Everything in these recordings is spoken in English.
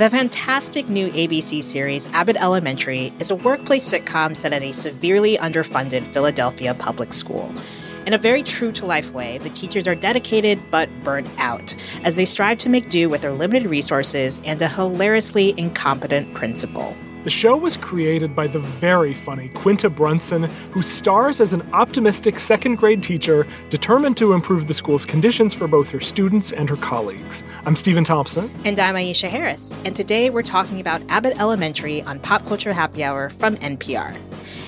The fantastic new ABC series, Abbott Elementary, is a workplace sitcom set at a severely underfunded Philadelphia public school. In a very true to life way, the teachers are dedicated but burnt out as they strive to make do with their limited resources and a hilariously incompetent principal. The show was created by the very funny Quinta Brunson, who stars as an optimistic second grade teacher determined to improve the school's conditions for both her students and her colleagues. I'm Stephen Thompson. And I'm Aisha Harris. And today we're talking about Abbott Elementary on Pop Culture Happy Hour from NPR.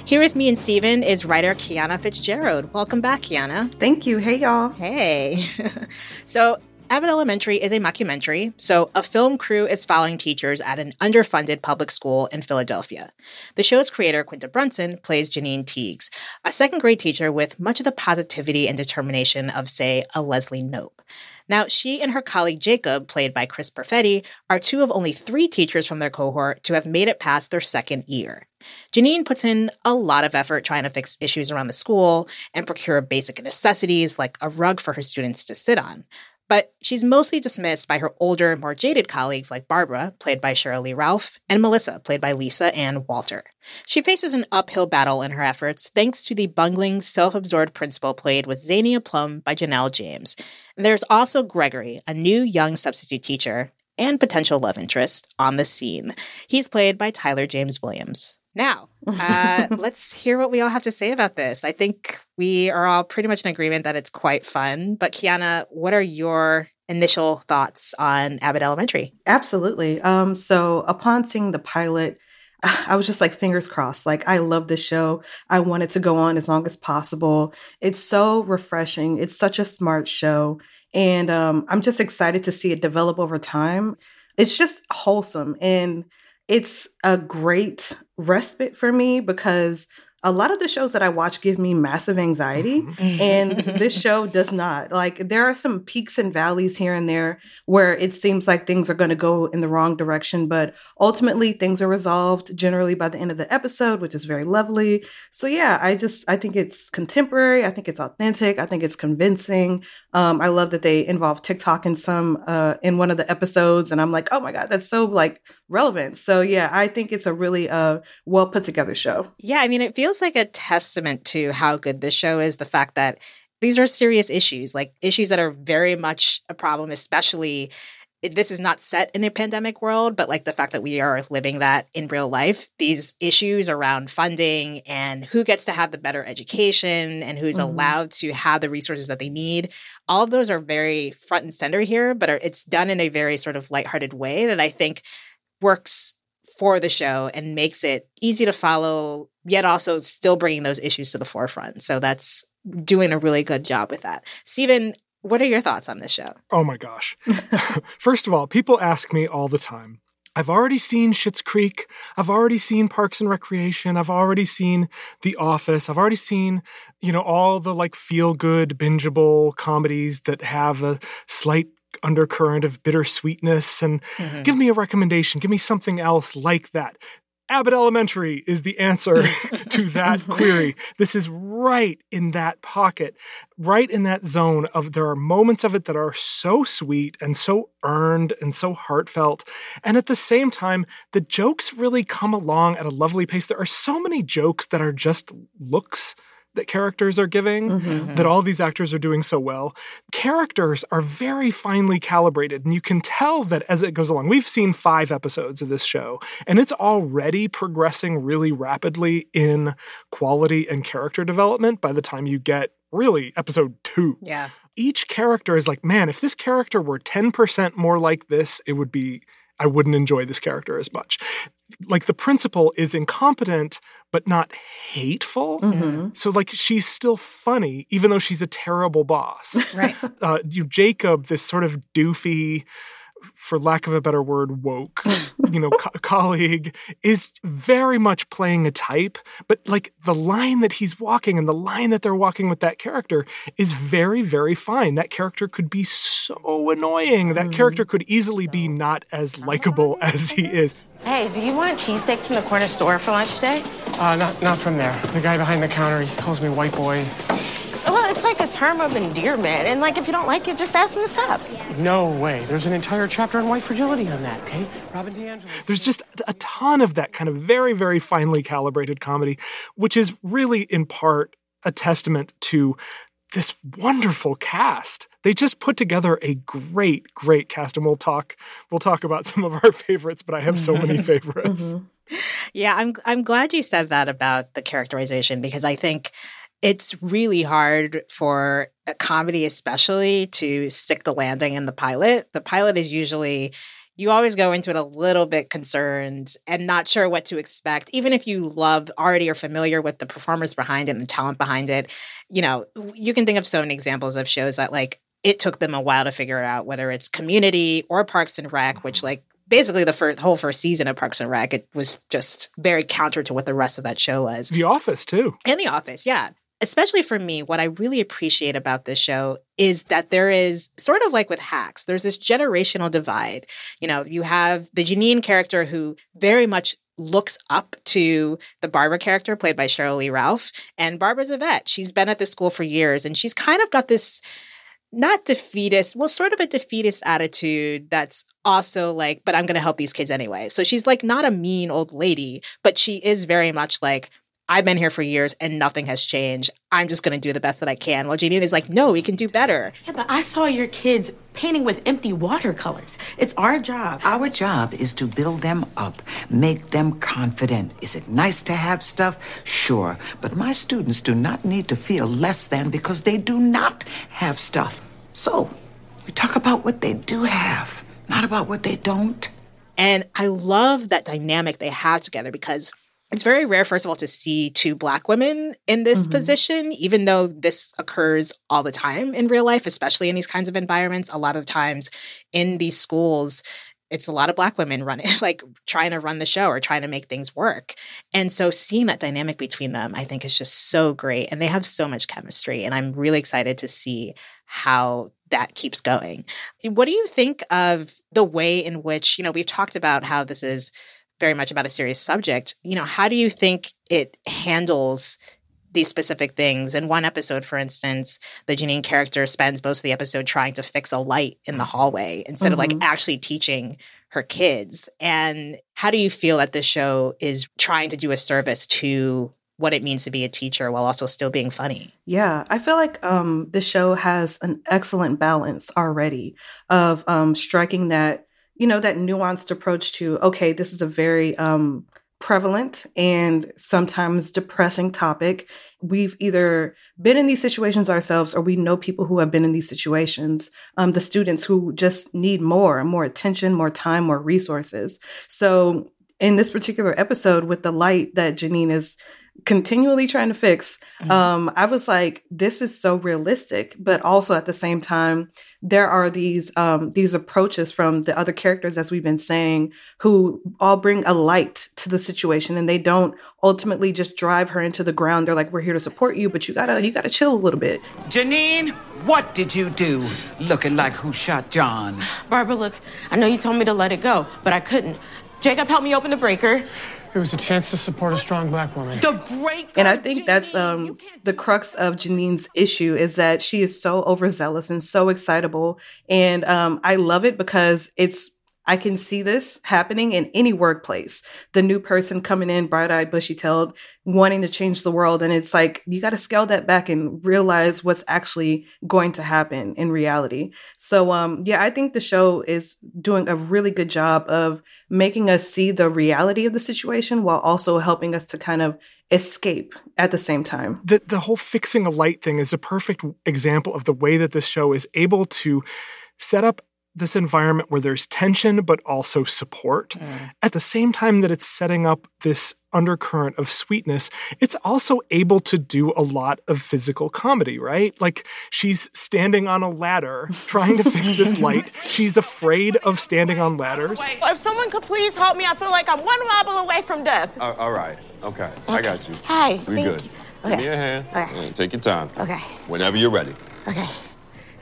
Here with me and Stephen is writer Kiana Fitzgerald. Welcome back, Kiana. Thank you. Hey, y'all. Hey. so, Abbott Elementary is a mockumentary, so a film crew is following teachers at an underfunded public school in Philadelphia. The show's creator, Quinta Brunson, plays Janine Teagues, a second grade teacher with much of the positivity and determination of, say, a Leslie Knope. Now, she and her colleague Jacob, played by Chris Perfetti, are two of only three teachers from their cohort to have made it past their second year. Janine puts in a lot of effort trying to fix issues around the school and procure basic necessities like a rug for her students to sit on. But she's mostly dismissed by her older, more jaded colleagues like Barbara, played by Sheryl Lee Ralph, and Melissa, played by Lisa Ann Walter. She faces an uphill battle in her efforts thanks to the bungling, self absorbed principal played with Zania Plum by Janelle James. And there's also Gregory, a new young substitute teacher and potential love interest on the scene. He's played by Tyler James Williams. Now, uh, let's hear what we all have to say about this. I think we are all pretty much in agreement that it's quite fun. But Kiana, what are your initial thoughts on Abbott Elementary? Absolutely. Um, so upon seeing the pilot, I was just like fingers crossed. Like I love this show. I want it to go on as long as possible. It's so refreshing. It's such a smart show. And um, I'm just excited to see it develop over time. It's just wholesome. And it's a great respite for me because a lot of the shows that I watch give me massive anxiety, mm-hmm. and this show does not. Like, there are some peaks and valleys here and there where it seems like things are going to go in the wrong direction, but ultimately things are resolved generally by the end of the episode, which is very lovely. So, yeah, I just, I think it's contemporary. I think it's authentic. I think it's convincing. Um, I love that they involve TikTok in some, uh, in one of the episodes, and I'm like, oh my God, that's so like relevant. So, yeah, I think it's a really uh, well put together show. Yeah, I mean, it feels feels like a testament to how good this show is the fact that these are serious issues, like issues that are very much a problem, especially this is not set in a pandemic world, but like the fact that we are living that in real life, these issues around funding and who gets to have the better education and who's mm-hmm. allowed to have the resources that they need, all of those are very front and center here, but are, it's done in a very sort of lighthearted way that I think works for the show and makes it easy to follow, yet also still bringing those issues to the forefront. So that's doing a really good job with that. Stephen, what are your thoughts on this show? Oh my gosh. First of all, people ask me all the time. I've already seen Schitt's Creek. I've already seen Parks and Recreation. I've already seen The Office. I've already seen, you know, all the like feel good, bingeable comedies that have a slight undercurrent of bittersweetness and mm-hmm. give me a recommendation. Give me something else like that. Abbott Elementary is the answer to that query. This is right in that pocket, right in that zone of there are moments of it that are so sweet and so earned and so heartfelt. And at the same time, the jokes really come along at a lovely pace. There are so many jokes that are just looks that characters are giving mm-hmm. that all these actors are doing so well. Characters are very finely calibrated, and you can tell that as it goes along. We've seen five episodes of this show, and it's already progressing really rapidly in quality and character development by the time you get really episode two. Yeah. Each character is like, man, if this character were 10% more like this, it would be I wouldn't enjoy this character as much. Like the principal is incompetent, but not hateful. Mm-hmm. So like she's still funny, even though she's a terrible boss. Right. Uh, you Jacob, this sort of doofy for lack of a better word, woke, you know, co- colleague is very much playing a type, but like the line that he's walking and the line that they're walking with that character is very, very fine. That character could be so annoying. That mm-hmm. character could easily be not as likable as he is. Hey, do you want cheesesteaks from the corner store for lunch today? Uh, not, not from there. The guy behind the counter, he calls me white boy. Well, it's like a term of endearment, and like if you don't like it, just ask him to stop. No way. There's an entire chapter on white fragility on that, okay? Robin DiAngelo. There's just a ton of that kind of very, very finely calibrated comedy, which is really in part a testament to this wonderful cast. They just put together a great, great cast, and we'll talk. We'll talk about some of our favorites, but I have so many favorites. mm-hmm. Yeah, I'm. I'm glad you said that about the characterization because I think it's really hard for a comedy, especially, to stick the landing in the pilot. The pilot is usually you always go into it a little bit concerned and not sure what to expect even if you love already are familiar with the performers behind it and the talent behind it you know you can think of so many examples of shows that like it took them a while to figure out whether it's community or parks and rec which mm-hmm. like basically the first, whole first season of Parks and Rec, it was just very counter to what the rest of that show was. The Office too, and The Office, yeah especially for me, what I really appreciate about this show is that there is sort of like with hacks, there's this generational divide. You know, you have the Janine character who very much looks up to the Barbara character played by Sheryl Lee Ralph. And Barbara's a vet. She's been at the school for years and she's kind of got this not defeatist, well, sort of a defeatist attitude that's also like, but I'm going to help these kids anyway. So she's like not a mean old lady, but she is very much like, I've been here for years and nothing has changed. I'm just going to do the best that I can. Well, Janine is like, no, we can do better. Yeah, but I saw your kids painting with empty watercolors. It's our job. Our job is to build them up, make them confident. Is it nice to have stuff? Sure. But my students do not need to feel less than because they do not have stuff. So, we talk about what they do have, not about what they don't. And I love that dynamic they have together because it's very rare, first of all, to see two black women in this mm-hmm. position, even though this occurs all the time in real life, especially in these kinds of environments. A lot of times in these schools, it's a lot of black women running, like trying to run the show or trying to make things work. And so seeing that dynamic between them, I think is just so great. And they have so much chemistry. And I'm really excited to see how that keeps going. What do you think of the way in which, you know, we've talked about how this is very much about a serious subject, you know, how do you think it handles these specific things? In one episode, for instance, the Janine character spends most of the episode trying to fix a light in the hallway instead mm-hmm. of like mm-hmm. actually teaching her kids. And how do you feel that this show is trying to do a service to what it means to be a teacher while also still being funny. Yeah, I feel like um, the show has an excellent balance already of um, striking that you know, that nuanced approach to, okay, this is a very um, prevalent and sometimes depressing topic. We've either been in these situations ourselves or we know people who have been in these situations, um, the students who just need more, more attention, more time, more resources. So in this particular episode with the light that Janine is continually trying to fix, mm-hmm. um, I was like, this is so realistic, but also at the same time, there are these um, these approaches from the other characters, as we've been saying, who all bring a light to the situation, and they don't ultimately just drive her into the ground. They're like, "We're here to support you, but you gotta you gotta chill a little bit." Janine, what did you do? Looking like who shot John? Barbara, look, I know you told me to let it go, but I couldn't. Jacob help me open the breaker. It was a chance to support a strong black woman. The break. And I think that's um the crux of Janine's issue is that she is so overzealous and so excitable. And um I love it because it's I can see this happening in any workplace. The new person coming in, bright eyed, bushy tailed, wanting to change the world. And it's like, you got to scale that back and realize what's actually going to happen in reality. So, um, yeah, I think the show is doing a really good job of making us see the reality of the situation while also helping us to kind of escape at the same time. The, the whole fixing a light thing is a perfect example of the way that this show is able to set up this environment where there's tension but also support. Mm. At the same time that it's setting up this undercurrent of sweetness, it's also able to do a lot of physical comedy, right? Like she's standing on a ladder trying to fix this light. She's afraid of standing on ladders. If someone could please help me, I feel like I'm one wobble away from death. Uh, all right. Okay. okay. I got you. Hi. We good. You. Okay. Give me a hand. Okay. take your time. Okay. Whenever you're ready. Okay.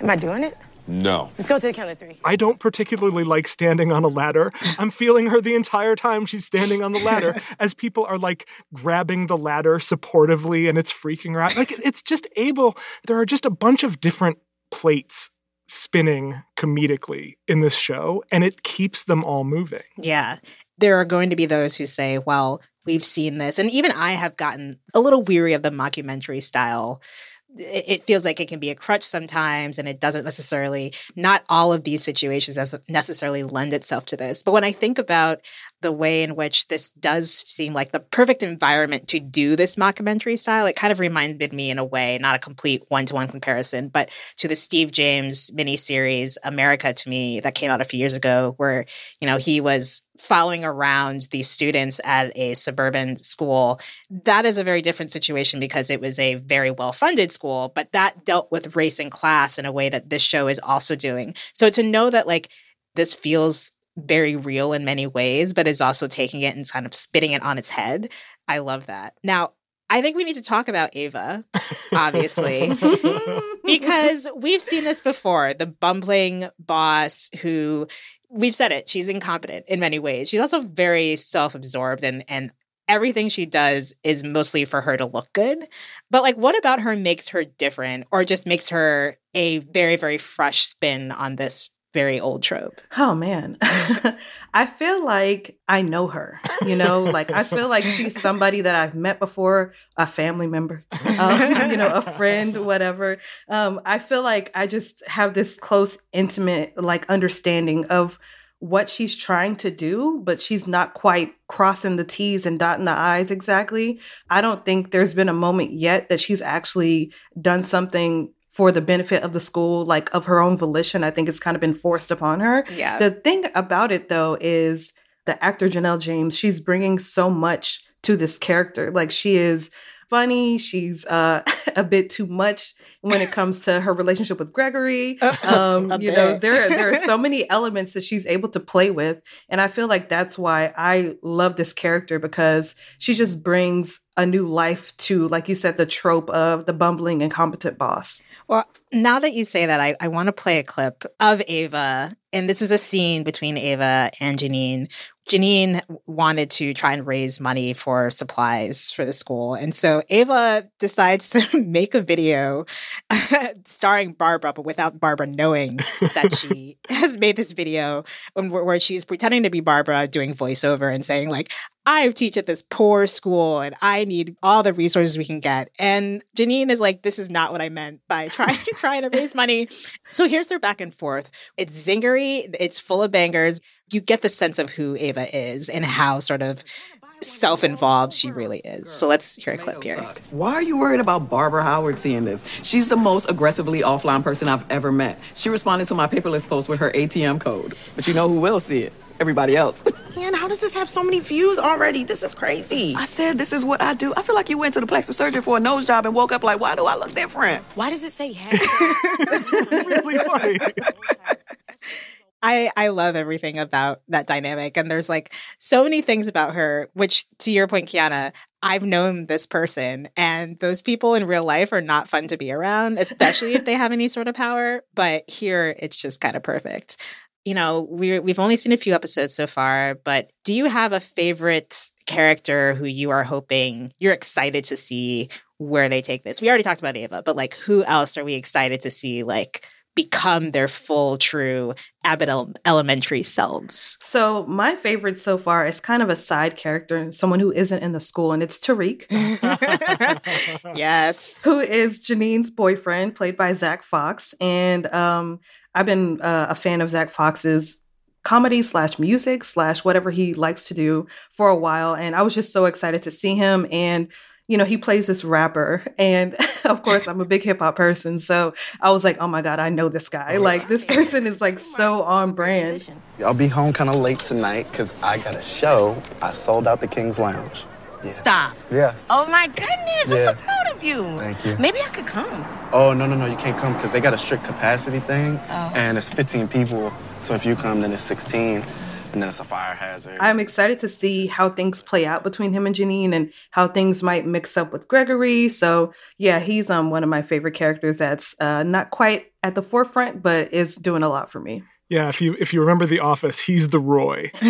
Am I doing it? No. Let's go to the count of three. I don't particularly like standing on a ladder. I'm feeling her the entire time she's standing on the ladder as people are like grabbing the ladder supportively and it's freaking her out. Like it's just able, there are just a bunch of different plates spinning comedically in this show and it keeps them all moving. Yeah. There are going to be those who say, well, we've seen this. And even I have gotten a little weary of the mockumentary style it feels like it can be a crutch sometimes and it doesn't necessarily not all of these situations necessarily lend itself to this. But when i think about the way in which this does seem like the perfect environment to do this mockumentary style it kind of reminded me in a way not a complete one-to-one comparison but to the steve james miniseries america to me that came out a few years ago where you know he was following around these students at a suburban school. That is a very different situation because it was a very well funded school but that dealt with race and class in a way that this show is also doing. So to know that like this feels very real in many ways but is also taking it and kind of spitting it on its head i love that now I think we need to talk about Ava, obviously, because we've seen this before. The bumbling boss who we've said it, she's incompetent in many ways. She's also very self-absorbed and and everything she does is mostly for her to look good. But like what about her makes her different or just makes her a very very fresh spin on this very old trope. Oh man. I feel like I know her, you know, like I feel like she's somebody that I've met before, a family member, um, you know, a friend, whatever. Um, I feel like I just have this close, intimate, like understanding of what she's trying to do, but she's not quite crossing the T's and dotting the I's exactly. I don't think there's been a moment yet that she's actually done something for the benefit of the school, like of her own volition. I think it's kind of been forced upon her. Yeah. The thing about it, though, is the actor Janelle James, she's bringing so much to this character. Like she is funny. She's uh, a bit too much when it comes to her relationship with Gregory. Um, you know, there there are so many elements that she's able to play with, and I feel like that's why I love this character because she just brings a new life to, like you said, the trope of the bumbling incompetent boss. Well, now that you say that, I, I want to play a clip of Ava. And this is a scene between Ava and Janine Janine wanted to try and raise money for supplies for the school. And so Ava decides to make a video starring Barbara, but without Barbara knowing that she has made this video where she's pretending to be Barbara doing voiceover and saying, like, I teach at this poor school and I need all the resources we can get. And Janine is like, this is not what I meant by trying trying to raise money. So here's their back and forth. It's zingery, it's full of bangers. You get the sense of who Ava is and how sort of self-involved she really is. So let's hear a clip here. Why are you worried about Barbara Howard seeing this? She's the most aggressively offline person I've ever met. She responded to my paperless post with her ATM code. But you know who will see it? Everybody else. Man, how does this have so many views already? This is crazy. I said this is what I do. I feel like you went to the plastic surgeon for a nose job and woke up like, why do I look different? Why does it say hey? That's really funny. I I love everything about that dynamic, and there's like so many things about her. Which, to your point, Kiana, I've known this person, and those people in real life are not fun to be around, especially if they have any sort of power. But here, it's just kind of perfect you know, we we've only seen a few episodes so far, but do you have a favorite character who you are hoping you're excited to see where they take this? We already talked about Ava, but like who else are we excited to see like become their full true Abbott Elementary selves? So my favorite so far is kind of a side character, someone who isn't in the school, and it's Tariq. yes. Who is Janine's boyfriend, played by Zach Fox. And um, I've been uh, a fan of Zach Fox's comedy slash music slash whatever he likes to do for a while. And I was just so excited to see him. And, you know, he plays this rapper. And of course, I'm a big hip hop person. So I was like, oh my God, I know this guy. Like, this person is like so on brand. I'll be home kind of late tonight because I got a show. I sold out the King's Lounge. Yeah. Stop. Yeah. Oh my goodness, I'm Yeah. so proud you. Thank you. Maybe I could come. Oh, no, no, no, you can't come because they got a strict capacity thing. Oh. And it's 15 people. So if you come, then it's 16. And then it's a fire hazard. I'm excited to see how things play out between him and Janine and how things might mix up with Gregory. So yeah, he's um one of my favorite characters that's uh, not quite at the forefront, but is doing a lot for me. Yeah, if you if you remember The Office, he's the Roy.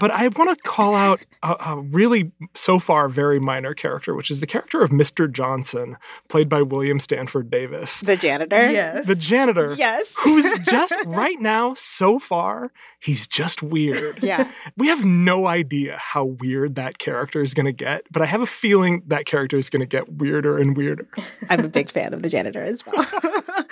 but I want to call out a, a really so far very minor character, which is the character of Mr. Johnson, played by William Stanford Davis. The janitor? Yes. The janitor. Yes. who's just right now, so far, he's just weird. Yeah. We have no idea how weird that character is going to get, but I have a feeling that character is going to get weirder and weirder. I'm a big fan of the janitor as well.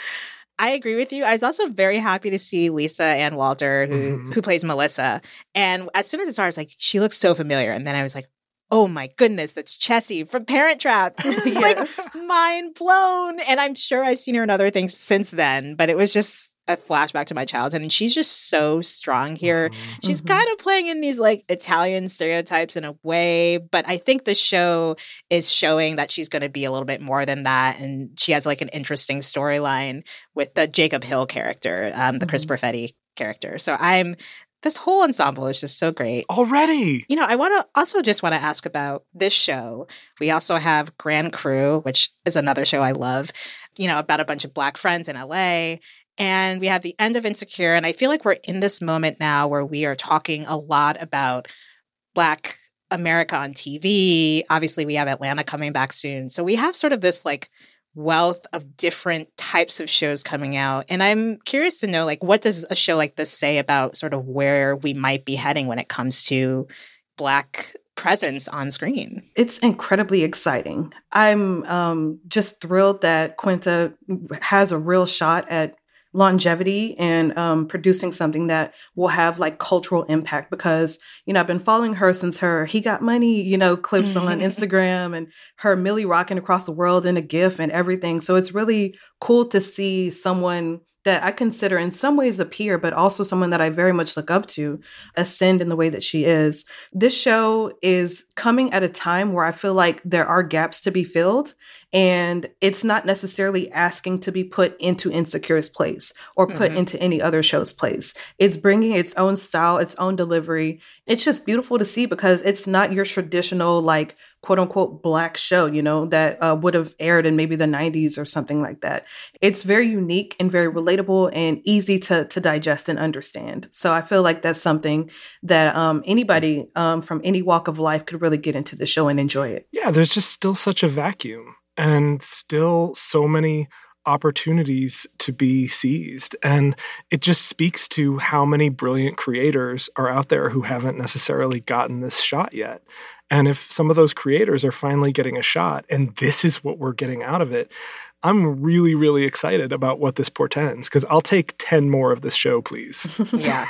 I agree with you. I was also very happy to see Lisa Ann Walter, who Mhm. who plays Melissa. And as soon as it started, I was like, she looks so familiar. And then I was like, oh my goodness, that's Chessy from Parent Trap. Yes. like mind blown. And I'm sure I've seen her in other things since then, but it was just a flashback to my childhood. And she's just so strong here. She's Mhm. kind of playing in these like Italian stereotypes in a way, but I think the show is showing that she's going to be a little bit more than that. And she has like an interesting storyline with the Jacob Hill character, um, the Chris Mhm. Perfetti character. So I'm, this whole ensemble is just so great. Already. You know, I want to also just want to ask about this show. We also have Grand Crew, which is another show I love, you know, about a bunch of black friends in LA. And we have the end of Insecure. And I feel like we're in this moment now where we are talking a lot about black America on TV. Obviously, we have Atlanta coming back soon. So we have sort of this like wealth of different types of shows coming out. And I'm curious to know like what does a show like this say about sort of where we might be heading when it comes to black presence on screen? It's incredibly exciting. I'm um, just thrilled that Quinta has a real shot at longevity and um, producing something that will have like cultural impact because you know i've been following her since her he got money you know clips on instagram and her millie rocking across the world in a gif and everything. So it's really cool to see someone that I consider in some ways a peer, but also someone that I very much look up to ascend in the way that she is. This show is coming at a time where I feel like there are gaps to be filled. And it's not necessarily asking to be put into Insecure's place or put Mhm. into any other show's place. It's bringing its own style, its own delivery. It's just beautiful to see because it's not your traditional, like, quote unquote, black show, you know, that uh, would have aired in maybe the 90s or something like that. It's very unique and very relatable and easy to, to digest and understand. So I feel like that's something that um, anybody um, from any walk of life could really get into the show and enjoy it. Yeah, there's just still such a vacuum and still so many opportunities to be seized. And it just speaks to how many brilliant creators are out there who haven't necessarily gotten this shot yet. And if some of those creators are finally getting a shot and this is what we're getting out of it, I'm really, really excited about what this portends because I'll take 10 more of this show, please. yeah.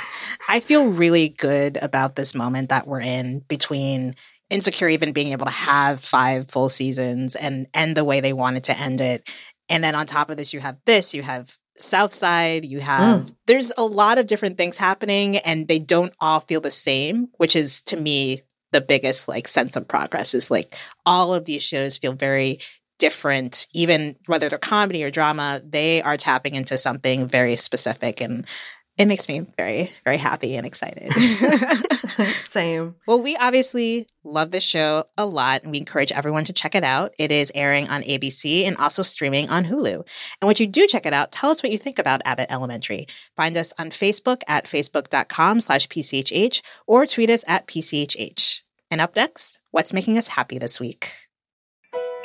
I feel really good about this moment that we're in between Insecure even being able to have five full seasons and end the way they wanted to end it. And then on top of this, you have this, you have Southside, you have, mm. there's a lot of different things happening and they don't all feel the same, which is to me the biggest like sense of progress is like all of these shows feel very different even whether they're comedy or drama they are tapping into something very specific and it makes me very very happy and excited. Same. well we obviously love this show a lot. And we encourage everyone to check it out. It is airing on abc and also streaming on hulu. And when you do check it out tell us what you think about abbott elementary. Find us on facebook at facebook.com slash pchh or tweet us at pchh and up next what's making us happy this week?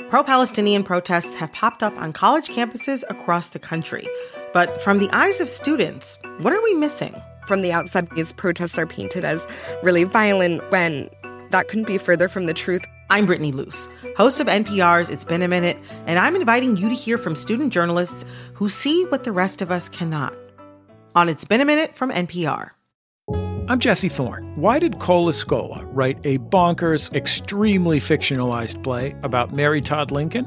Pro Palestinian protests have popped up on college campuses across the country. But from the eyes of students, what are we missing? From the outside, these protests are painted as really violent when that couldn't be further from the truth. I'm Brittany Luce, host of NPR's It's Been a Minute, and I'm inviting you to hear from student journalists who see what the rest of us cannot. On It's Been a Minute from NPR. I'm Jesse Thorne. Why did Cole Escola write a bonkers, extremely fictionalized play about Mary Todd Lincoln?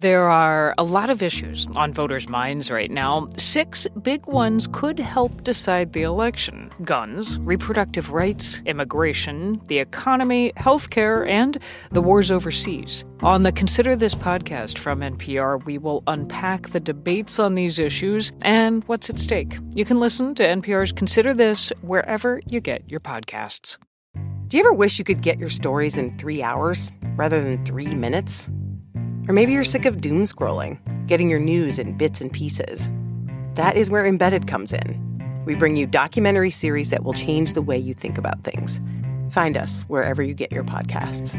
There are a lot of issues on voters' minds right now. Six big ones could help decide the election guns, reproductive rights, immigration, the economy, healthcare, and the wars overseas. On the Consider This podcast from NPR, we will unpack the debates on these issues and what's at stake. You can listen to NPR's Consider This wherever you get your podcasts. Do you ever wish you could get your stories in three hours rather than three minutes? Or maybe you're sick of doom scrolling, getting your news in bits and pieces. That is where Embedded comes in. We bring you documentary series that will change the way you think about things. Find us wherever you get your podcasts.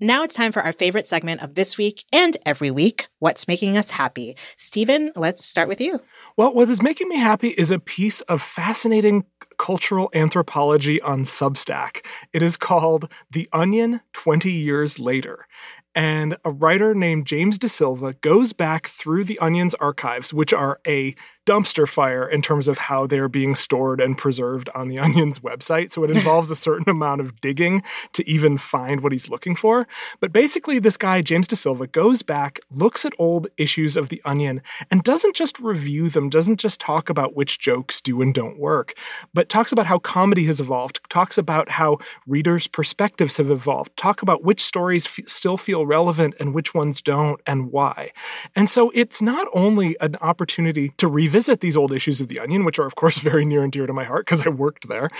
Now it's time for our favorite segment of this week and every week What's Making Us Happy? Stephen, let's start with you. Well, what is making me happy is a piece of fascinating cultural anthropology on Substack. It is called The Onion 20 Years Later. And a writer named James De Silva goes back through the Onion's archives, which are a dumpster fire in terms of how they're being stored and preserved on the Onion's website. So it involves a certain amount of digging to even find what he's looking for. But basically, this guy, James De Silva, goes back, looks at old issues of the Onion, and doesn't just review them, doesn't just talk about which jokes do and don't work, but talks about how comedy has evolved, talks about how readers' perspectives have evolved, talk about which stories f- still feel relevant and which ones don't and why. And so it's not only an opportunity to revisit revisit these old issues of The Onion, which are, of course, very near and dear to my heart because I worked there.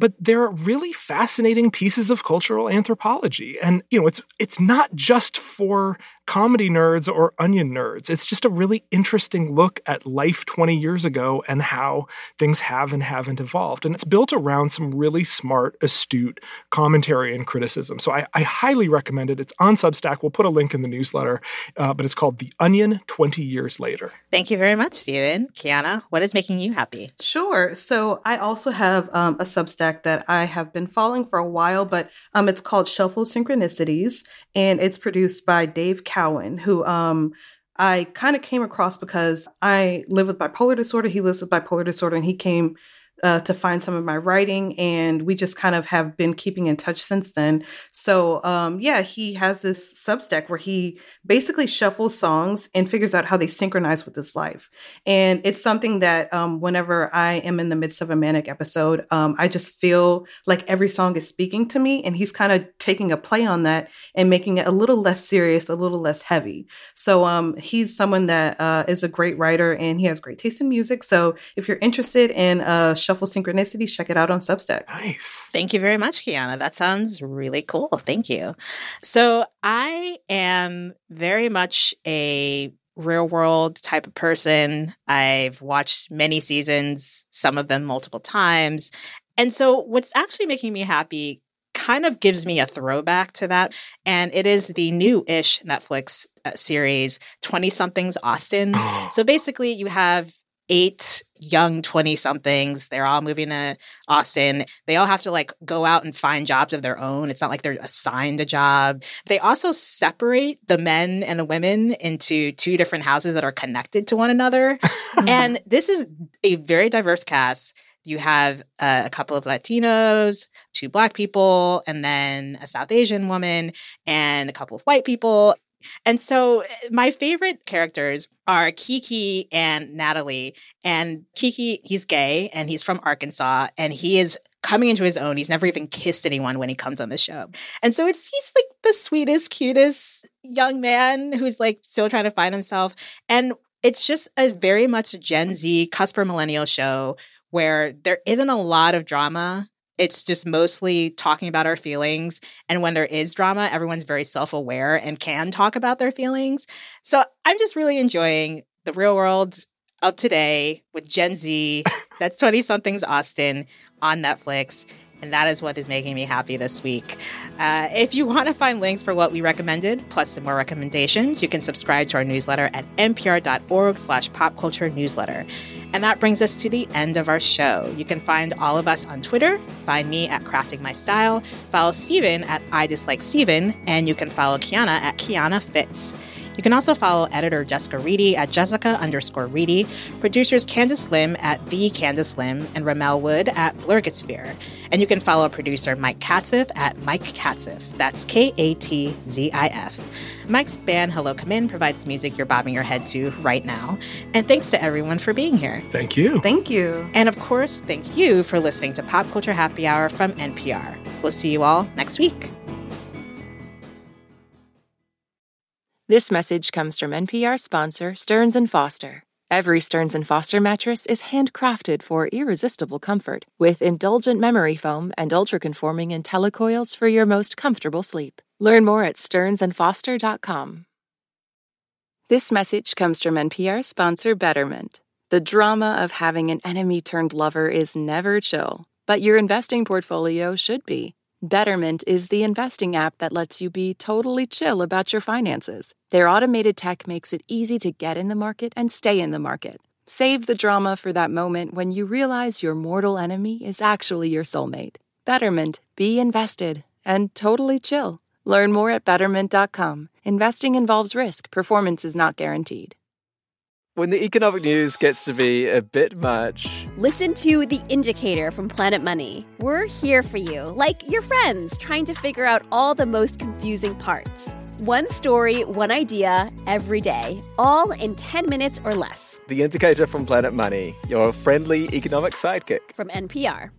But they're really fascinating pieces of cultural anthropology. And, you know, it's it's not just for comedy nerds or onion nerds. It's just a really interesting look at life 20 years ago and how things have and haven't evolved. And it's built around some really smart, astute commentary and criticism. So I, I highly recommend it. It's on Substack. We'll put a link in the newsletter, uh, but it's called The Onion 20 Years Later. Thank you very much, Stephen. Kiana, what is making you happy? Sure. So I also have um, a Substack that I have been following for a while, but um, it's called Shuffle Synchronicities, and it's produced by Dave Cowan, who um, I kind of came across because I live with bipolar disorder. He lives with bipolar disorder, and he came uh, to find some of my writing, and we just kind of have been keeping in touch since then. So, um, yeah, he has this Substack where he basically shuffles songs and figures out how they synchronize with his life. And it's something that um, whenever I am in the midst of a manic episode, um, I just feel like every song is speaking to me, and he's kind of taking a play on that and making it a little less serious, a little less heavy. So, um, he's someone that uh, is a great writer and he has great taste in music. So, if you're interested in uh, Shuffle Synchronicities. Check it out on Substack. Nice. Thank you very much, Kiana. That sounds really cool. Thank you. So I am very much a real world type of person. I've watched many seasons, some of them multiple times. And so what's actually making me happy kind of gives me a throwback to that. And it is the new ish Netflix uh, series, 20 somethings Austin. so basically, you have eight young 20 somethings. They're all moving to Austin. They all have to like go out and find jobs of their own. It's not like they're assigned a job. They also separate the men and the women into two different houses that are connected to one another. and this is a very diverse cast. You have uh, a couple of Latinos, two black people, and then a South Asian woman, and a couple of white people. And so eh, my favorite characters are Kiki and Natalie. And Kiki, he's gay and he's from Arkansas and he is coming into his own. He's never even kissed anyone when he comes on the show. And so it's he's like the sweetest, cutest young man who's like still trying to find himself. And it's just a very much Gen Z, cusper millennial show where there isn't a lot of drama it's just mostly talking about our feelings. And when there is drama, everyone's very self aware and can talk about their feelings. So I'm just really enjoying the real world of today with Gen Z. That's 20 somethings Austin on Netflix. And that is what is making me happy this week. Uh, if you want to find links for what we recommended, plus some more recommendations, you can subscribe to our newsletter at npr.org slash popculture newsletter. And that brings us to the end of our show. You can find all of us on Twitter. Find me at Crafting My Style. Follow Stephen at I Dislike Stephen. And you can follow Kiana at Kiana Fitz. You can also follow editor Jessica Reedy at Jessica underscore Reedy, producers Candice Lim at The Candice Lim, and Rommel Wood at Blurgosphere. And you can follow producer Mike Katzif at Mike Katzif. That's K A T Z I F. Mike's band Hello Come In provides music you're bobbing your head to right now. And thanks to everyone for being here. Thank you. Thank you. And of course, thank you for listening to Pop Culture Happy Hour from NPR. We'll see you all next week. This message comes from NPR sponsor Stearns Foster. Every Stearns Foster mattress is handcrafted for irresistible comfort with indulgent memory foam and ultra-conforming IntelliCoils for your most comfortable sleep. Learn more at stearnsandfoster.com. This message comes from NPR sponsor Betterment. The drama of having an enemy turned lover is never chill, but your investing portfolio should be. Betterment is the investing app that lets you be totally chill about your finances. Their automated tech makes it easy to get in the market and stay in the market. Save the drama for that moment when you realize your mortal enemy is actually your soulmate. Betterment, be invested and totally chill. Learn more at betterment.com. Investing involves risk, performance is not guaranteed. When the economic news gets to be a bit much, Listen to The Indicator from Planet Money. We're here for you, like your friends, trying to figure out all the most confusing parts. One story, one idea, every day, all in 10 minutes or less. the indicator from Planet Money, your friendly economic sidekick. From NPR.